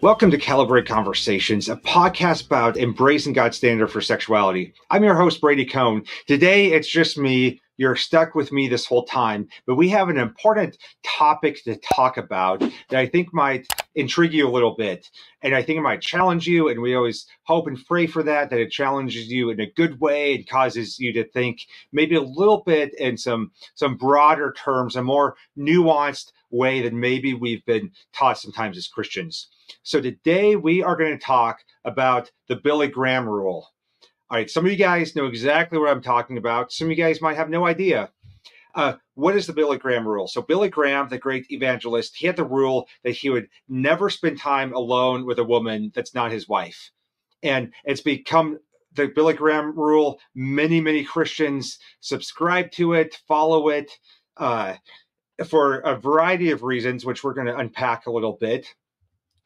Welcome to Calibrate Conversations, a podcast about embracing God's standard for sexuality. I'm your host, Brady Cohn. Today, it's just me. You're stuck with me this whole time, but we have an important topic to talk about that I think might intrigue you a little bit. And I think it might challenge you. And we always hope and pray for that, that it challenges you in a good way and causes you to think maybe a little bit in some, some broader terms, a more nuanced way than maybe we've been taught sometimes as Christians. So today we are going to talk about the Billy Graham rule. All right, some of you guys know exactly what I'm talking about. Some of you guys might have no idea. Uh, what is the Billy Graham rule? So, Billy Graham, the great evangelist, he had the rule that he would never spend time alone with a woman that's not his wife. And it's become the Billy Graham rule. Many, many Christians subscribe to it, follow it uh, for a variety of reasons, which we're going to unpack a little bit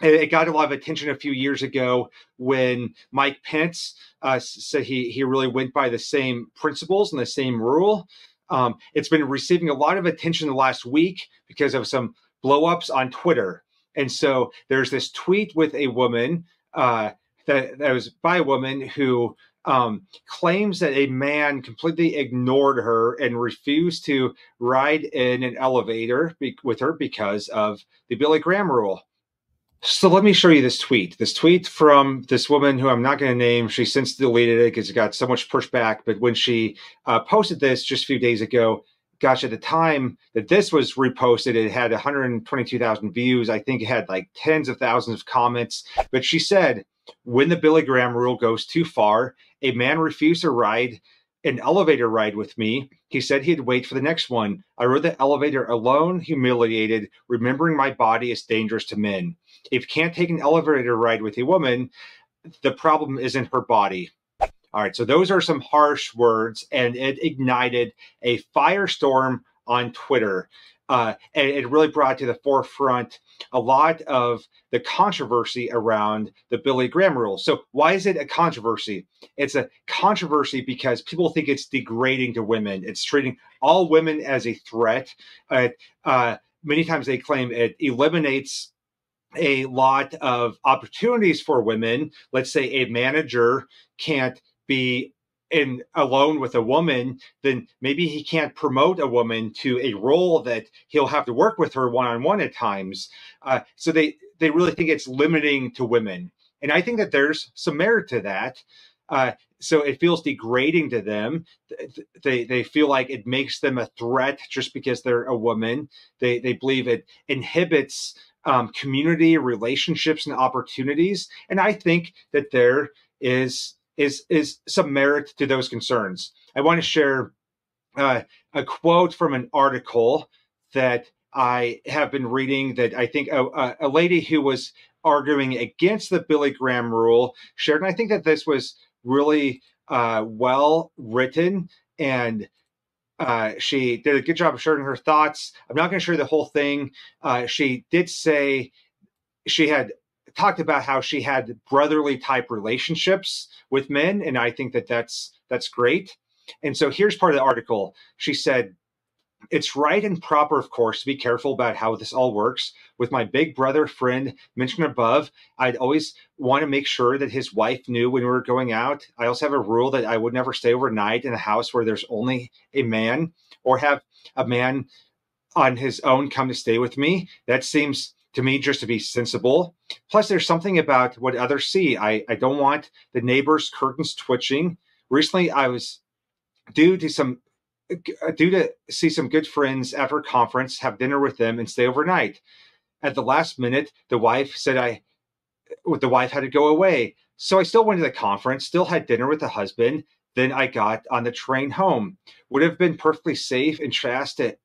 it got a lot of attention a few years ago when Mike Pence uh, said he he really went by the same principles and the same rule. Um, it's been receiving a lot of attention the last week because of some blowups on Twitter. And so there's this tweet with a woman uh, that, that was by a woman who um, claims that a man completely ignored her and refused to ride in an elevator be- with her because of the Billy Graham rule. So let me show you this tweet. This tweet from this woman who I'm not going to name. She since deleted it because it got so much pushback. But when she uh, posted this just a few days ago, gosh, at the time that this was reposted, it had 122,000 views. I think it had like tens of thousands of comments. But she said, when the Billy Graham rule goes too far, a man refused to ride an elevator ride with me. He said he'd wait for the next one. I rode the elevator alone, humiliated, remembering my body is dangerous to men. If you can't take an elevator ride with a woman, the problem isn't her body. All right, so those are some harsh words, and it ignited a firestorm on Twitter. Uh, and it really brought to the forefront a lot of the controversy around the Billy Graham rule. So, why is it a controversy? It's a controversy because people think it's degrading to women. It's treating all women as a threat. Uh, uh, many times they claim it eliminates a lot of opportunities for women. Let's say a manager can't be in alone with a woman, then maybe he can't promote a woman to a role that he'll have to work with her one on one at times. Uh, so they they really think it's limiting to women, and I think that there's some merit to that. Uh, so it feels degrading to them. They they feel like it makes them a threat just because they're a woman. They they believe it inhibits um, community relationships and opportunities. And I think that there is is is some merit to those concerns. I want to share uh, a quote from an article that I have been reading that I think a, a, lady who was arguing against the Billy Graham rule shared, and I think that this was really uh, well written and uh, she did a good job of sharing her thoughts. I'm not going to share the whole thing. Uh, she did say she had talked about how she had brotherly type relationships with men, and I think that that's that's great. And so here's part of the article. She said, it's right and proper, of course, to be careful about how this all works. With my big brother friend mentioned above, I'd always want to make sure that his wife knew when we were going out. I also have a rule that I would never stay overnight in a house where there's only a man or have a man on his own come to stay with me. That seems to me just to be sensible. Plus, there's something about what others see. I, I don't want the neighbors' curtains twitching. Recently, I was due to some uh, due to see some good friends after a conference, have dinner with them, and stay overnight. At the last minute, the wife said I, uh, the wife had to go away. So I still went to the conference, still had dinner with the husband. Then I got on the train home. Would have been perfectly safe and fast to,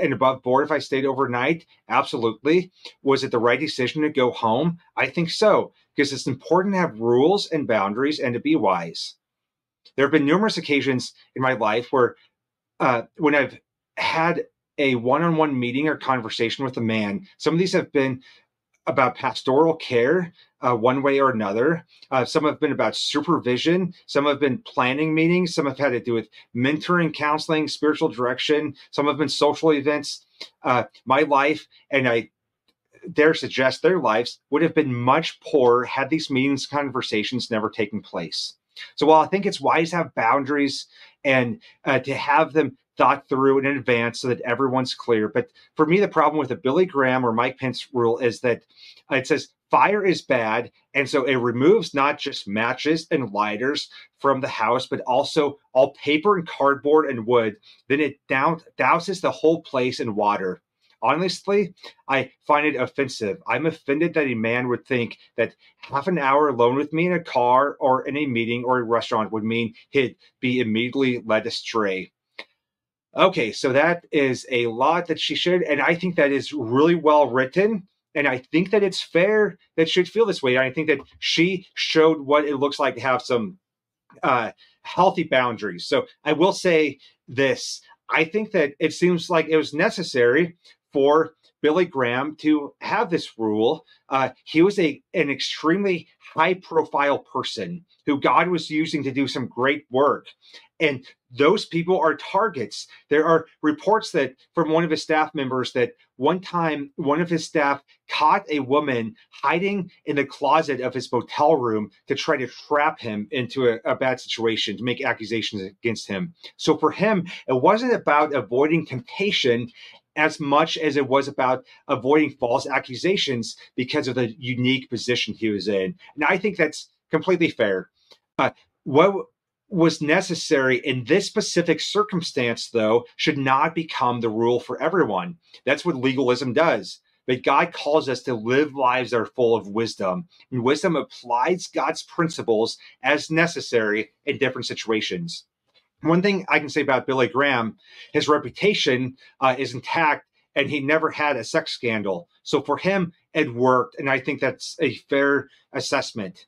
and above board if I stayed overnight? Absolutely. Was it the right decision to go home? I think so, because it's important to have rules and boundaries and to be wise. There have been numerous occasions in my life where uh, when I've had a one-on-one meeting or conversation with a man, some of these have been about pastoral care, uh, one way or another. Uh, some have been about supervision. Some have been planning meetings. Some have had to do with mentoring, counseling, spiritual direction. Some have been social events. Uh, my life, and I dare suggest their lives would have been much poorer had these meetings conversations never taken place. So while I think it's wise to have boundaries and uh, to have them thought through in advance so that everyone's clear. But for me, the problem with the Billy Graham or Mike Pence rule is that it says fire is bad. And so it removes not just matches and lighters from the house, but also all paper and cardboard and wood. Then it down, douses the whole place in water. Honestly, I find it offensive. I'm offended that a man would think that half an hour alone with me in a car or in a meeting or a restaurant would mean he'd be immediately led astray. Okay, so that is a lot that she should, and I think that is really well written. And I think that it's fair that should feel this way. And I think that she showed what it looks like to have some uh, healthy boundaries. So I will say this I think that it seems like it was necessary for Billy Graham to have this rule. Uh, he was a an extremely high profile person who God was using to do some great work. And those people are targets. There are reports that from one of his staff members that one time one of his staff caught a woman hiding in the closet of his motel room to try to trap him into a, a bad situation to make accusations against him. So for him, it wasn't about avoiding temptation as much as it was about avoiding false accusations because of the unique position he was in. And I think that's completely fair. Uh, what was necessary in this specific circumstance, though, should not become the rule for everyone. That's what legalism does. But God calls us to live lives that are full of wisdom, and wisdom applies God's principles as necessary in different situations. One thing I can say about Billy Graham, his reputation uh, is intact and he never had a sex scandal. So for him, it worked. And I think that's a fair assessment.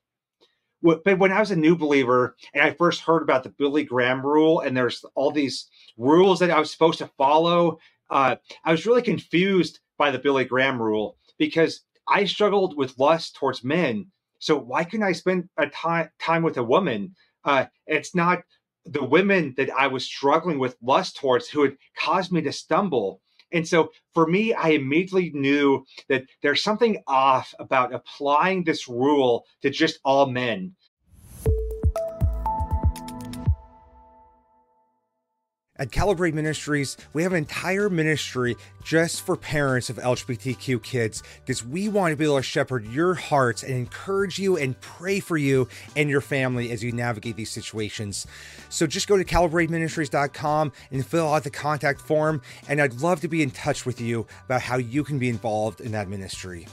But when I was a new believer and I first heard about the Billy Graham rule, and there's all these rules that I was supposed to follow, uh, I was really confused by the Billy Graham rule because I struggled with lust towards men. So why couldn't I spend a time time with a woman? Uh, it's not the women that I was struggling with lust towards who had caused me to stumble. And so for me, I immediately knew that there's something off about applying this rule to just all men. At Calibrate Ministries, we have an entire ministry just for parents of LGBTQ kids because we want to be able to shepherd your hearts and encourage you and pray for you and your family as you navigate these situations. So just go to calibrateministries.com and fill out the contact form, and I'd love to be in touch with you about how you can be involved in that ministry.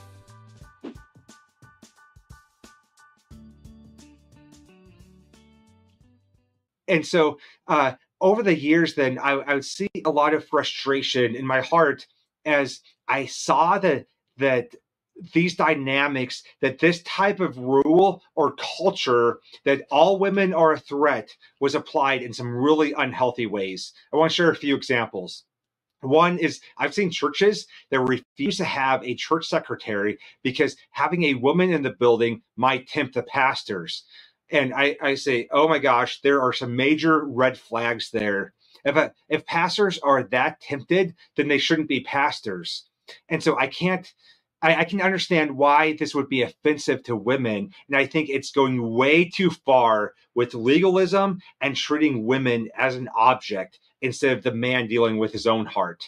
And so, uh, over the years, then I, I would see a lot of frustration in my heart as I saw that that these dynamics that this type of rule or culture that all women are a threat was applied in some really unhealthy ways. I want to share a few examples. One is I've seen churches that refuse to have a church secretary because having a woman in the building might tempt the pastors and I, I say, oh my gosh, there are some major red flags there. If a, if pastors are that tempted, then they shouldn't be pastors. And so I can't. I, I can understand why this would be offensive to women, and I think it's going way too far with legalism and treating women as an object instead of the man dealing with his own heart.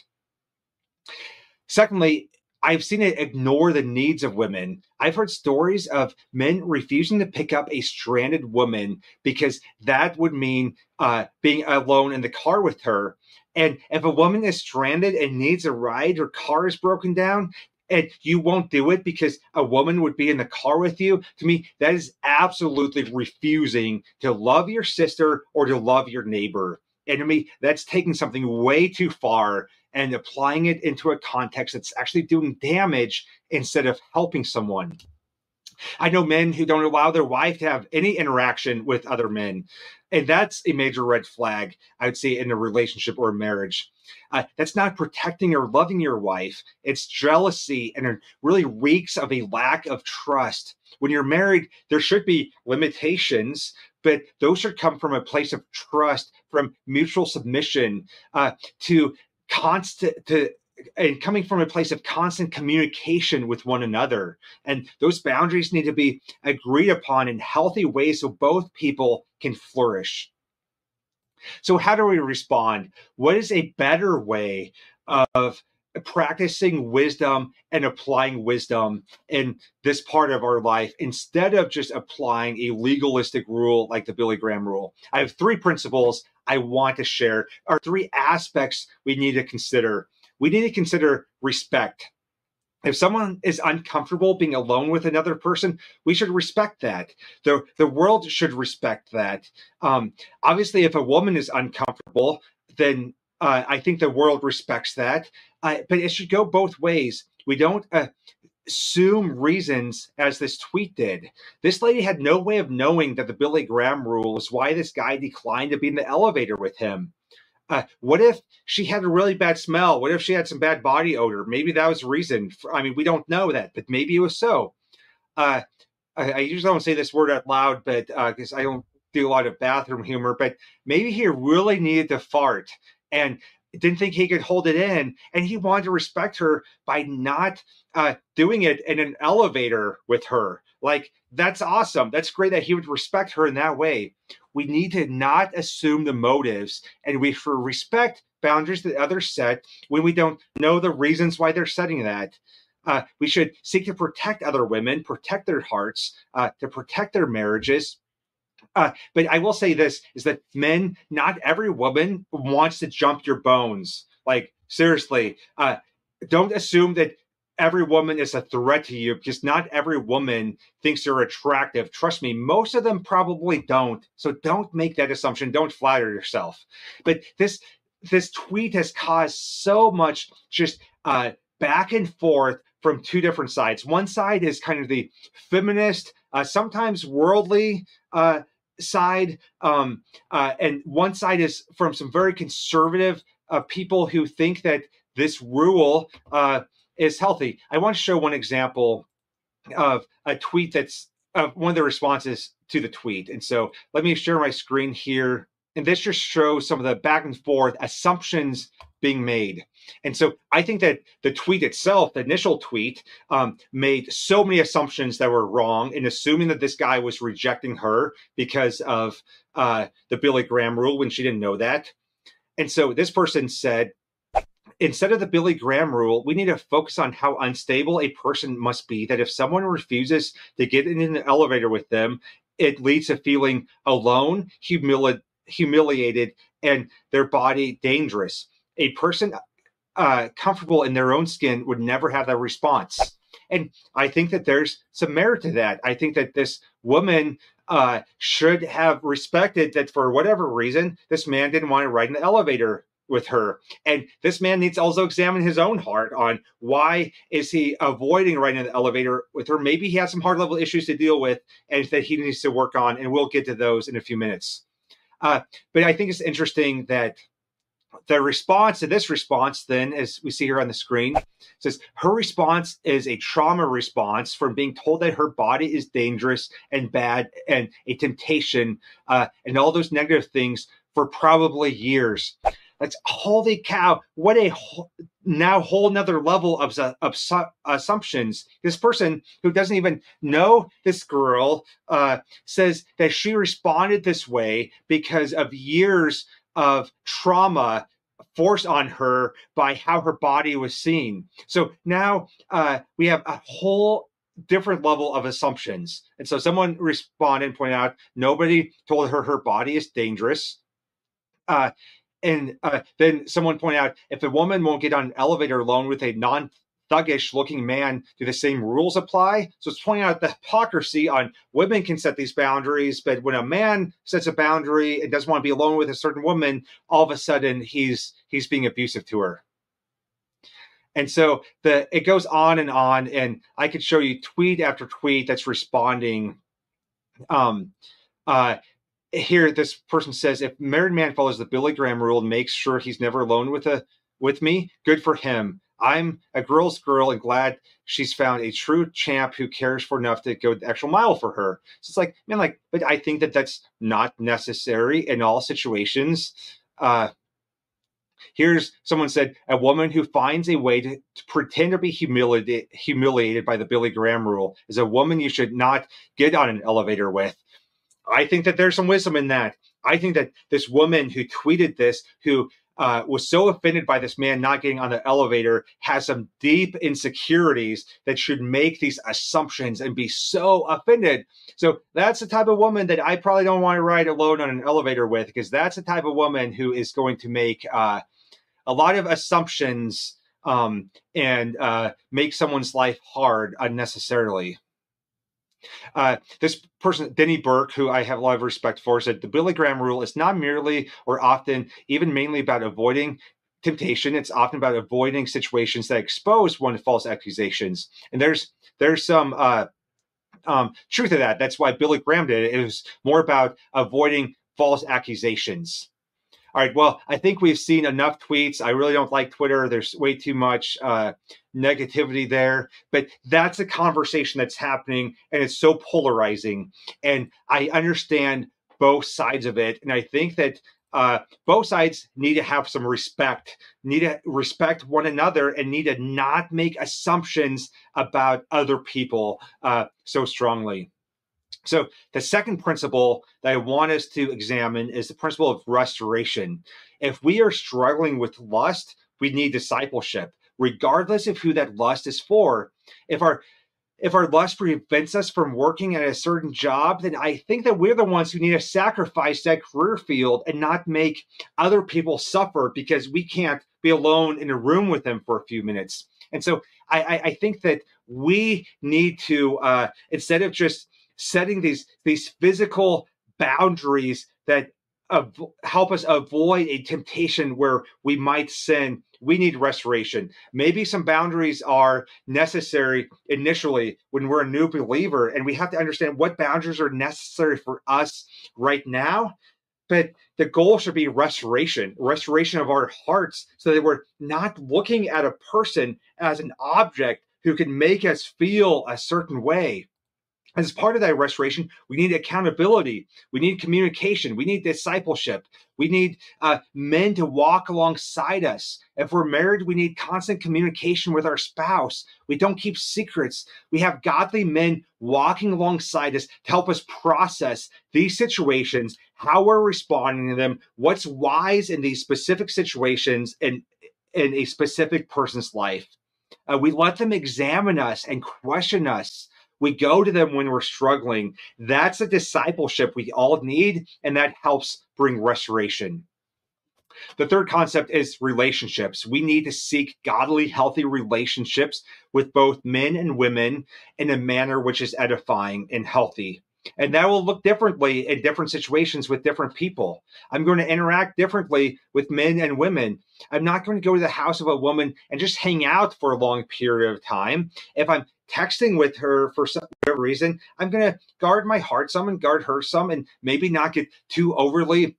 Secondly, I've seen it ignore the needs of women. I've heard stories of men refusing to pick up a stranded woman because that would mean uh, being alone in the car with her. And if a woman is stranded and needs a ride, her car is broken down, and you won't do it because a woman would be in the car with you, to me, that is absolutely refusing to love your sister or to love your neighbor. And to me, that's taking something way too far and applying it into a context that's actually doing damage instead of helping someone. I know men who don't allow their wife to have any interaction with other men. And that's a major red flag, I would say, in a relationship or a marriage. Uh, that's not protecting or loving your wife. It's jealousy and it really reeks of a lack of trust. When you're married, there should be limitations, but those should come from a place of trust, from mutual submission, uh, to constant to and coming from a place of constant communication with one another. And those boundaries need to be agreed upon in healthy ways so both people can flourish. So, how do we respond? What is a better way of practicing wisdom and applying wisdom in this part of our life instead of just applying a legalistic rule like the Billy Graham rule? I have three principles I want to share, or three aspects we need to consider. We need to consider respect. If someone is uncomfortable being alone with another person, we should respect that. The, the world should respect that. Um, obviously, if a woman is uncomfortable, then uh, I think the world respects that. Uh, but it should go both ways. We don't uh, assume reasons as this tweet did. This lady had no way of knowing that the Billy Graham rule is why this guy declined to be in the elevator with him. Uh, what if she had a really bad smell? What if she had some bad body odor? Maybe that was the reason. For, I mean, we don't know that, but maybe it was so. Uh, I, usually don't say this word out loud, but because uh, I don't do a lot of bathroom humor, but maybe he really needed to fart and didn't think he could hold it in, and he wanted to respect her by not uh, doing it in an elevator with her. Like that's awesome. That's great that he would respect her in that way we need to not assume the motives and we should respect boundaries that others set when we don't know the reasons why they're setting that. Uh, we should seek to protect other women, protect their hearts, uh, to protect their marriages. Uh, but I will say this is that men, not every woman wants to jump your bones. Like, seriously, uh, don't assume that every woman is a threat to you because not every woman thinks you're attractive. Trust me, most of them probably don't. So don't make that assumption. Don't flatter yourself. But this this tweet has caused so much just uh, back and forth from two different sides. One side is kind of the feminist, uh, sometimes worldly uh, side, um, uh, and one side is from some very conservative uh, people who think that this rule uh, is healthy. I want to show one example of a tweet that's of one of the responses to the tweet. And so let me share my screen here. And this just shows some of the back and forth assumptions being made. And so I think that the tweet itself, the initial tweet, um, made so many assumptions that were wrong in assuming that this guy was rejecting her because of uh, the Billy Graham rule when she didn't know that. And so this person said, instead of the Billy Graham rule, we need to focus on how unstable a person must be. That if someone refuses to get in an elevator with them, it leads to feeling alone, humili- humiliated, and their body dangerous. A person uh, comfortable in their own skin would never have that response. And I think that there's some merit to that. I think that this woman uh, should have respected that for whatever reason, this man didn't want to ride in the elevator with her. And this man needs to also examine his own heart on why is he avoiding riding in the elevator with her. Maybe he has some heart level issues to deal with and that he needs to work on. And we'll get to those in a few minutes. Uh, but I think it's interesting that the response to this response, then, as we see here on the screen, says her response is a trauma response from being told that her body is dangerous and bad and a temptation uh, and all those negative things for probably years. That's holy cow! What a now whole nother level of, of assumptions. This person who doesn't even know this girl uh, says that she responded this way because of years of trauma forced on her by how her body was seen. So now uh, we have a whole different level of assumptions. And so someone responded and pointed out nobody told her her body is dangerous. Uh, and uh, then someone pointed out if a woman won't get on an elevator alone with a non thuggish looking man, do the same rules apply? So it's pointing out the hypocrisy on women can set these boundaries, but when a man sets a boundary and doesn't want to be alone with a certain woman, all of a sudden he's he's being abusive to her. And so the it goes on and on, and I could show you tweet after tweet that's responding. Um, uh, here this person says if married man follows the billy graham rule and makes sure he's never alone with a with me good for him. I'm a girl's girl and glad she's found a true champ who cares for enough to go the extra mile for her. So it's like man like but i think that that's not necessary in all situations. Uh Here's someone said a woman who finds a way to, to, pretend to be humiliated, humiliated by the Billy Graham rule is a woman you should not get on an elevator with. I think that there's some wisdom in that. I think that this woman who tweeted this, who uh, was so offended by this man not getting on the elevator, has some deep insecurities that should make these assumptions and be so offended. So that's the type of woman that I probably don't want to ride alone on an elevator with, because that's the type of woman who is going to make uh, a lot of assumptions um, and uh, make someone's life hard unnecessarily. Uh, this person, Denny Burk, who I have a lot of respect for, said the Billy Graham rule is not merely or often, even mainly about avoiding temptation. It's often about avoiding situations that expose one to false accusations. And there's there's some uh, um, truth to that. That's why Billy Graham did it. It was more about avoiding false accusations. All right. Well, I think we've seen enough tweets. I really don't like Twitter. There's way too much uh, negativity there, but that's a conversation that's happening and it's so polarizing. And I understand both sides of it. And I think that uh, both sides need to have some respect, need to respect one another, and need to not make assumptions about other people uh, so strongly. So, the second principle that I want us to examine is the principle of restoration. If we are struggling with lust, we need discipleship, regardless of who that lust is for. If our if our lust prevents us from working at a certain job, then I think that we're the ones who need to sacrifice that career field and not make other people suffer because we can't be alone in a room with them for a few minutes. And so I, I think that we need to, uh, instead of just setting these these physical boundaries that help us avoid a temptation where we might sin. We need restoration. Maybe some boundaries are necessary initially when we're a new believer and we have to understand what boundaries are necessary for us right now. But the goal should be restoration restoration of our hearts so that we're not looking at a person as an object who can make us feel a certain way as part of that restoration, we need accountability. We need communication. We need discipleship. We need uh, men to walk alongside us. If we're married, we need constant communication with our spouse. We don't keep secrets. We have godly men walking alongside us to help us process these situations, how we're responding to them, what's wise in these specific situations and in a specific person's life. Uh, we let them examine us and question us we go to them when we're struggling. That's a discipleship we all need, and that helps bring restoration. The third concept is relationships. We need to seek godly, healthy relationships with both men and women in a manner which is edifying and healthy. And that will look differently in different situations with different people. I'm going to interact differently with men and women. I'm not going to go to the house of a woman and just hang out for a long period of time. If I'm texting with her for some reason, I'm going to guard my heart some and guard her some and maybe not get too overly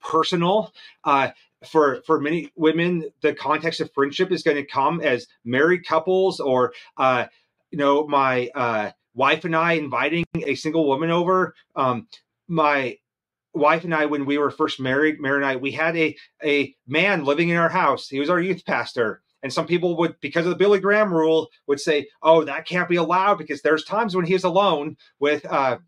personal. Uh, for for many women, the context of friendship is going to come as married couples or uh, you know my uh, wife and I inviting a single woman over. Um, my wife and I, when we were first married, Mary and I, we had a a man living in our house. He was our youth pastor. And some people would, because of the Billy Graham rule, would say, "Oh, that can't be allowed because there's times when he's alone with uh,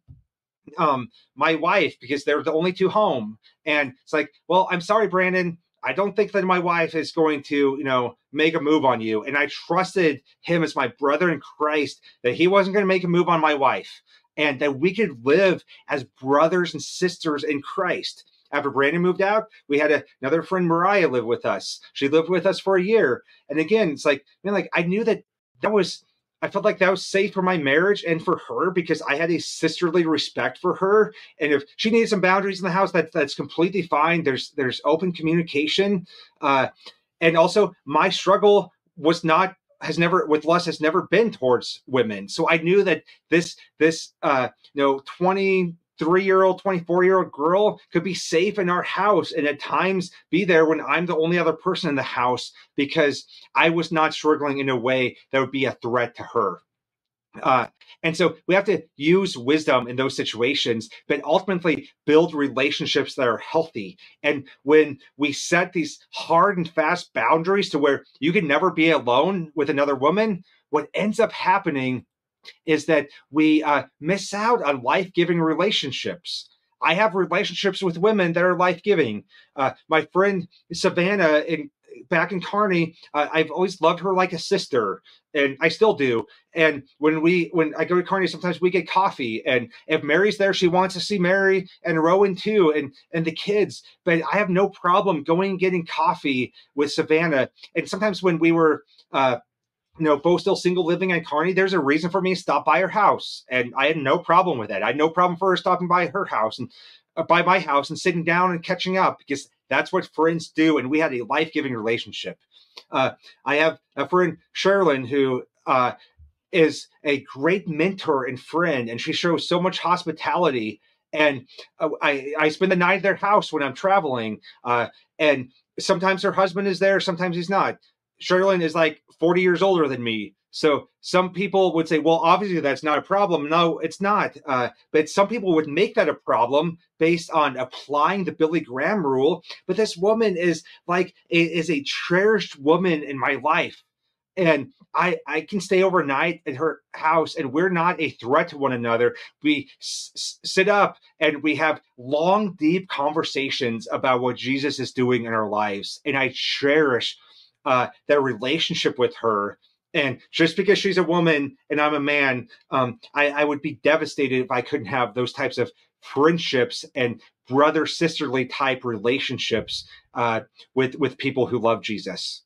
um, my wife because they're the only two home." And it's like, "Well, I'm sorry, Brandon. I don't think that my wife is going to, you know, make a move on you." And I trusted him as my brother in Christ that he wasn't going to make a move on my wife, and that we could live as brothers and sisters in Christ. After Brandon moved out, we had a, another friend, Mariah, live with us. She lived with us for a year. And again, it's like, like I knew that that was, I felt like that was safe for my marriage and for her because I had a sisterly respect for her. And if she needed some boundaries in the house, that that's completely fine. There's there's open communication. Uh, and also, my struggle was not has never with lust has never been towards women. So I knew that this this uh, you know twenty Three-year-old, 24 year old girl could be safe in our house and at times be there when I'm the only other person in the house because I was not struggling in a way that would be a threat to her. Uh, and so we have to use wisdom in those situations, but ultimately build relationships that are healthy. And when we set these hard and fast boundaries to where you can never be alone with another woman, what ends up happening is that we uh, miss out on life giving relationships. I have relationships with women that are life giving. Uh, my friend Savannah in back in Kearney, uh, I've always loved her like a sister, and I still do. And when we, when I go to Kearney, sometimes we get coffee, and if Mary's there, she wants to see Mary and Rowan too, and and the kids. But I have no problem going and getting coffee with Savannah. And sometimes when we were. Uh, you know, both still single living in Kearney, there's a reason for me to stop by her house. And I had no problem with that. I had no problem for her stopping by her house and uh, by my house and sitting down and catching up because that's what friends do. And we had a life giving relationship. Uh, I have a friend, Sherilyn, who uh, is a great mentor and friend, and she shows so much hospitality. And uh, I, I spend the night at their house when I'm traveling. Uh, and sometimes her husband is there, sometimes he's not. Sherilyn is like 40 years older than me. So some people would say, well, obviously that's not a problem. No, it's not. Uh, but some people would make that a problem based on applying the Billy Graham rule. But this woman is like is a cherished woman in my life. And I, I can stay overnight at her house, and we're not a threat to one another. We s- sit up and we have long, deep conversations about what Jesus is doing in our lives. And I cherish uh, that relationship with her and just because she's a woman and I'm a man, um, I, I would be devastated if I couldn't have those types of friendships and brother sisterly type relationships uh, with with people who love Jesus.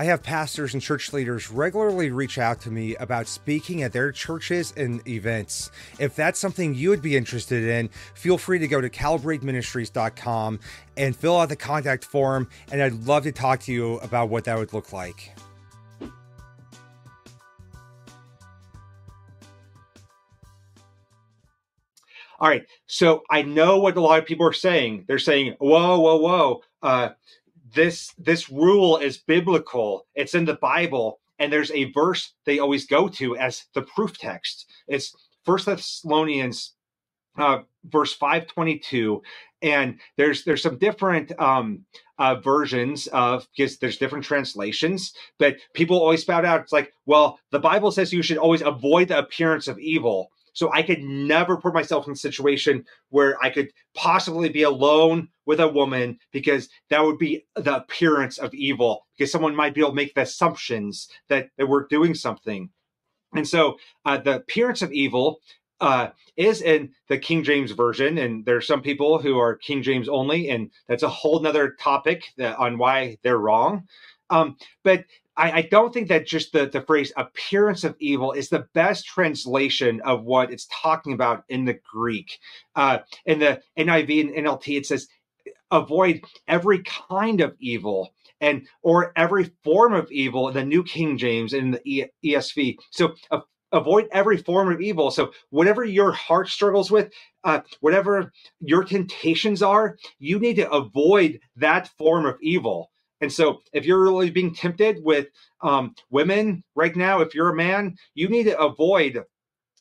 I have pastors and church leaders regularly reach out to me about speaking at their churches and events. If that's something you would be interested in, feel free to go to calibrateministries.com and fill out the contact form, and I'd love to talk to you about what that would look like. All right. So I know what a lot of people are saying. They're saying, whoa, whoa, whoa. Uh, this this rule is biblical. It's in the Bible, and there's a verse they always go to as the proof text. It's First Thessalonians uh, verse 522 and there's there's some different um, uh, versions of because there's different translations but people always spout out it's like well the bible says you should always avoid the appearance of evil so I could never put myself in a situation where I could possibly be alone with a woman because that would be the appearance of evil because someone might be able to make the assumptions that, that we're doing something. And so uh, the appearance of evil uh, is in the King James version, and there are some people who are King James only, and that's a whole nother topic that, on why they're wrong. Um, but I, I, don't think that just the, the phrase appearance of evil is the best translation of what it's talking about in the Greek. Uh, in the NIV and NLT, it says, avoid every kind of evil and or every form of evil in the New King James and the ESV. So uh, avoid every form of evil. So whatever your heart struggles with, uh, whatever your temptations are, you need to avoid that form of evil. And so, if you're really being tempted with um, women right now, if you're a man, you need to avoid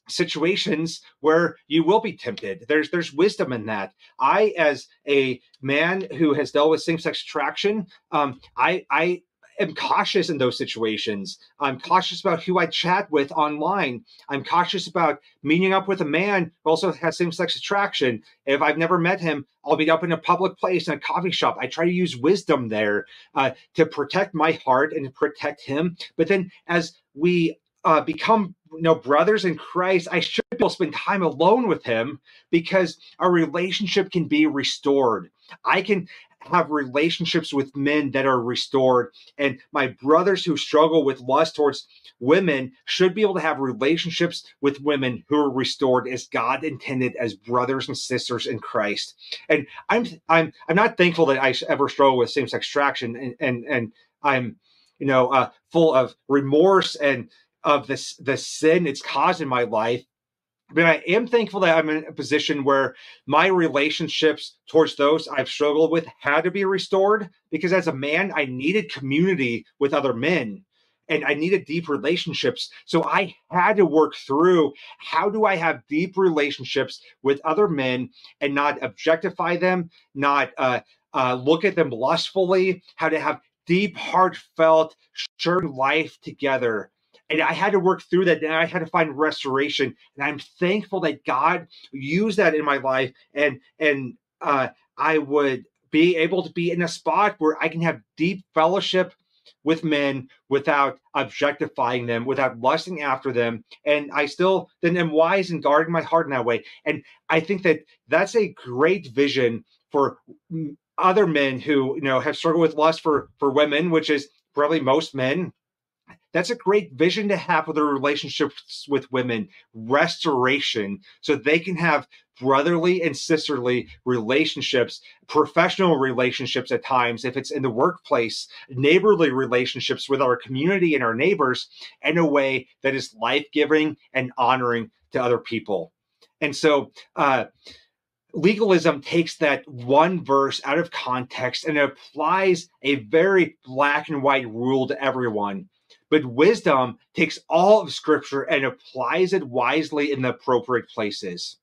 situations where you will be tempted. There's there's wisdom in that. I, as a man who has dealt with same sex attraction, um, I I am cautious in those situations. I'm cautious about who I chat with online. I'm cautious about meeting up with a man who also has same sex attraction. If I've never met him, I'll meet up in a public place in a coffee shop. I try to use wisdom there uh, to protect my heart and protect him. But then as we uh, become you know brothers in Christ, I should be able to spend time alone with him because our relationship can be restored. I can have relationships with men that are restored. And my brothers who struggle with lust towards women should be able to have relationships with women who are restored as God intended as brothers and sisters in Christ. And I'm I'm I'm not thankful that I ever struggle with same-sex attraction and and, and I'm you know uh, full of remorse and of this the sin it's caused in my life but I am thankful that I'm in a position where my relationships towards those I've struggled with had to be restored because as a man, I needed community with other men and I needed deep relationships. So I had to work through how do I have deep relationships with other men and not objectify them, not uh, uh, look at them lustfully, how to have deep, heartfelt, shared life together and I had to work through that. And I had to find restoration. And I'm thankful that God used that in my life. And and uh, I would be able to be in a spot where I can have deep fellowship with men without objectifying them, without lusting after them. And I still then am wise and guarding my heart in that way. And I think that that's a great vision for other men who you know have struggled with lust for for women, which is probably most men that's a great vision to have with their relationships with women restoration so they can have brotherly and sisterly relationships professional relationships at times if it's in the workplace neighborly relationships with our community and our neighbors in a way that is life-giving and honoring to other people. And so uh, legalism takes that one verse out of context and applies a very black and white rule to everyone but wisdom takes all of scripture and applies it wisely in the appropriate places.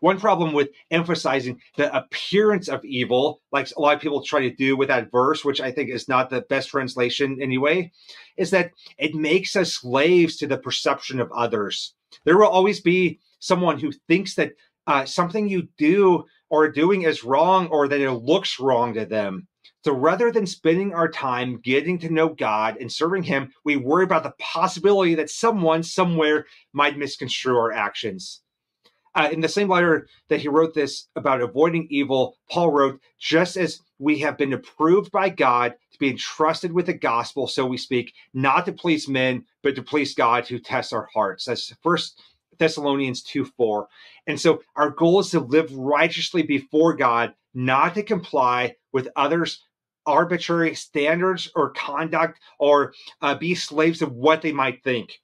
One problem with emphasizing the appearance of evil, like a lot of people try to do with that verse, which I think is not the best translation anyway, is that it makes us slaves to the perception of others. There will always be someone who thinks that uh, something you do or are doing is wrong or that it looks wrong to them. So rather than spending our time getting to know God and serving Him, we worry about the possibility that someone somewhere might misconstrue our actions. Uh, in the same letter that he wrote this about avoiding evil, Paul wrote, just as we have been approved by God to be entrusted with the gospel, so we speak, not to please men, but to please God who tests our hearts. That's first Thessalonians 2 4. And so our goal is to live righteously before God, not to comply with others' arbitrary standards or conduct or uh, be slaves of what they might think.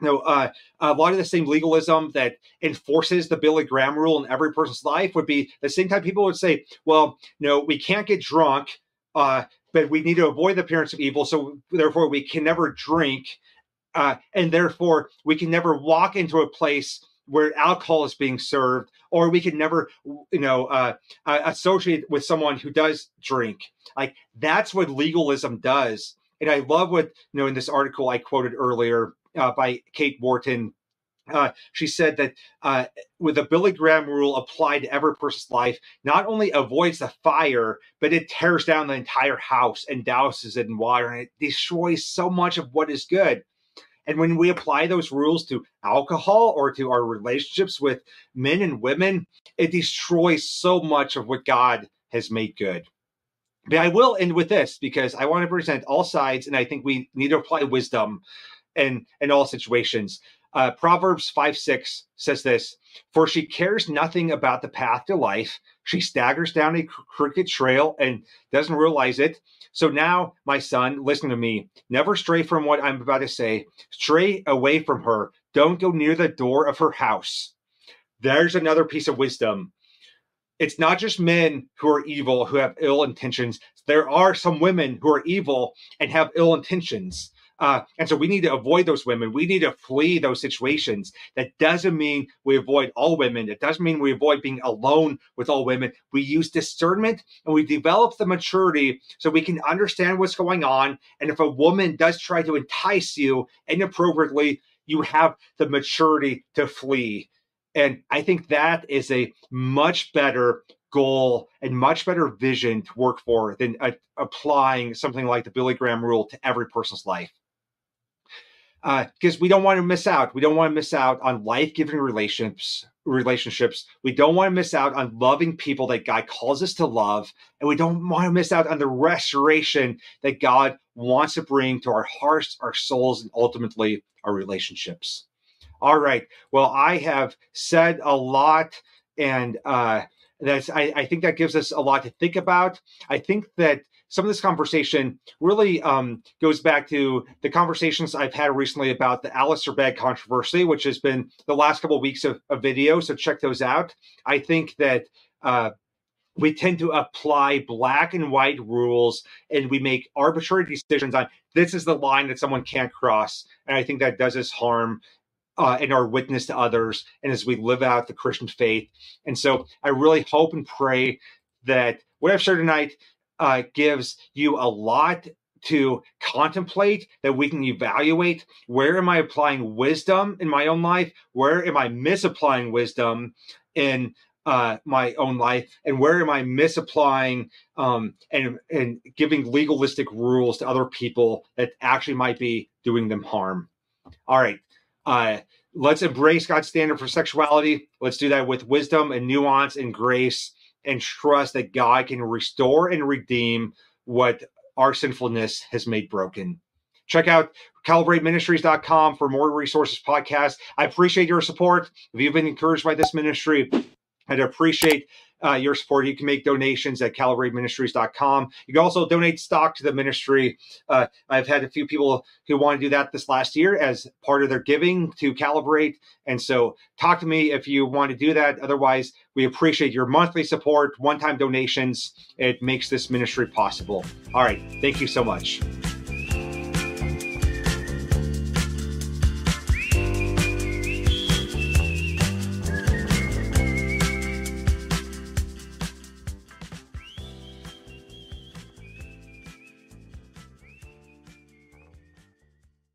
You know, uh, a lot of the same legalism that enforces the Billy Graham rule in every person's life would be the same time people would say, well, no, we can't get drunk, uh, but we need to avoid the appearance of evil. So therefore, we can never drink. Uh, and therefore, we can never walk into a place where alcohol is being served, or we could never, you know, uh, uh, associate with someone who does drink. Like that's what legalism does. And I love what you know in this article I quoted earlier uh, by Kate Wharton. Uh, she said that uh, with the Billy Graham rule applied to every person's life, not only avoids the fire, but it tears down the entire house and douses it in water, and it destroys so much of what is good. And when we apply those rules to alcohol or to our relationships with men and women, it destroys so much of what God has made good. But I will end with this because I want to present all sides, and I think we need to apply wisdom in, in all situations. Uh, Proverbs 5 6 says this For she cares nothing about the path to life. She staggers down a crooked trail and doesn't realize it. So now, my son, listen to me. Never stray from what I'm about to say. Stray away from her. Don't go near the door of her house. There's another piece of wisdom. It's not just men who are evil, who have ill intentions. There are some women who are evil and have ill intentions. Uh, and so we need to avoid those women. We need to flee those situations. That doesn't mean we avoid all women. It doesn't mean we avoid being alone with all women. We use discernment and we develop the maturity so we can understand what's going on. And if a woman does try to entice you inappropriately, you have the maturity to flee. And I think that is a much better goal and much better vision to work for than uh, applying something like the Billy Graham rule to every person's life because uh, we don't want to miss out. We don't want to miss out on life-giving relationships. Relationships. We don't want to miss out on loving people that God calls us to love, and we don't want to miss out on the restoration that God wants to bring to our hearts, our souls, and ultimately our relationships. All right. Well, I have said a lot, and uh, that's I, I think that gives us a lot to think about. I think that some of this conversation really um, goes back to the conversations I've had recently about the Alistair Begg controversy, which has been the last couple of weeks of, of video. So check those out. I think that uh, we tend to apply black and white rules and we make arbitrary decisions on this is the line that someone can't cross. And I think that does us harm uh, in our witness to others and as we live out the Christian faith. And so I really hope and pray that what I've shared tonight uh, gives you a lot to contemplate that we can evaluate where am I applying wisdom in my own life? Where am I misapplying wisdom in uh, my own life and where am I misapplying um, and and giving legalistic rules to other people that actually might be doing them harm. All right, uh, let's embrace God's standard for sexuality. Let's do that with wisdom and nuance and grace, and trust that God can restore and redeem what our sinfulness has made broken. Check out calibrateministries.com for more resources podcasts. I appreciate your support. If you've been encouraged by this ministry, I'd appreciate uh, your support. You can make donations at calibrateministries.com. You can also donate stock to the ministry. Uh, I've had a few people who want to do that this last year as part of their giving to Calibrate. And so talk to me if you want to do that. Otherwise, we appreciate your monthly support, one time donations. It makes this ministry possible. All right. Thank you so much.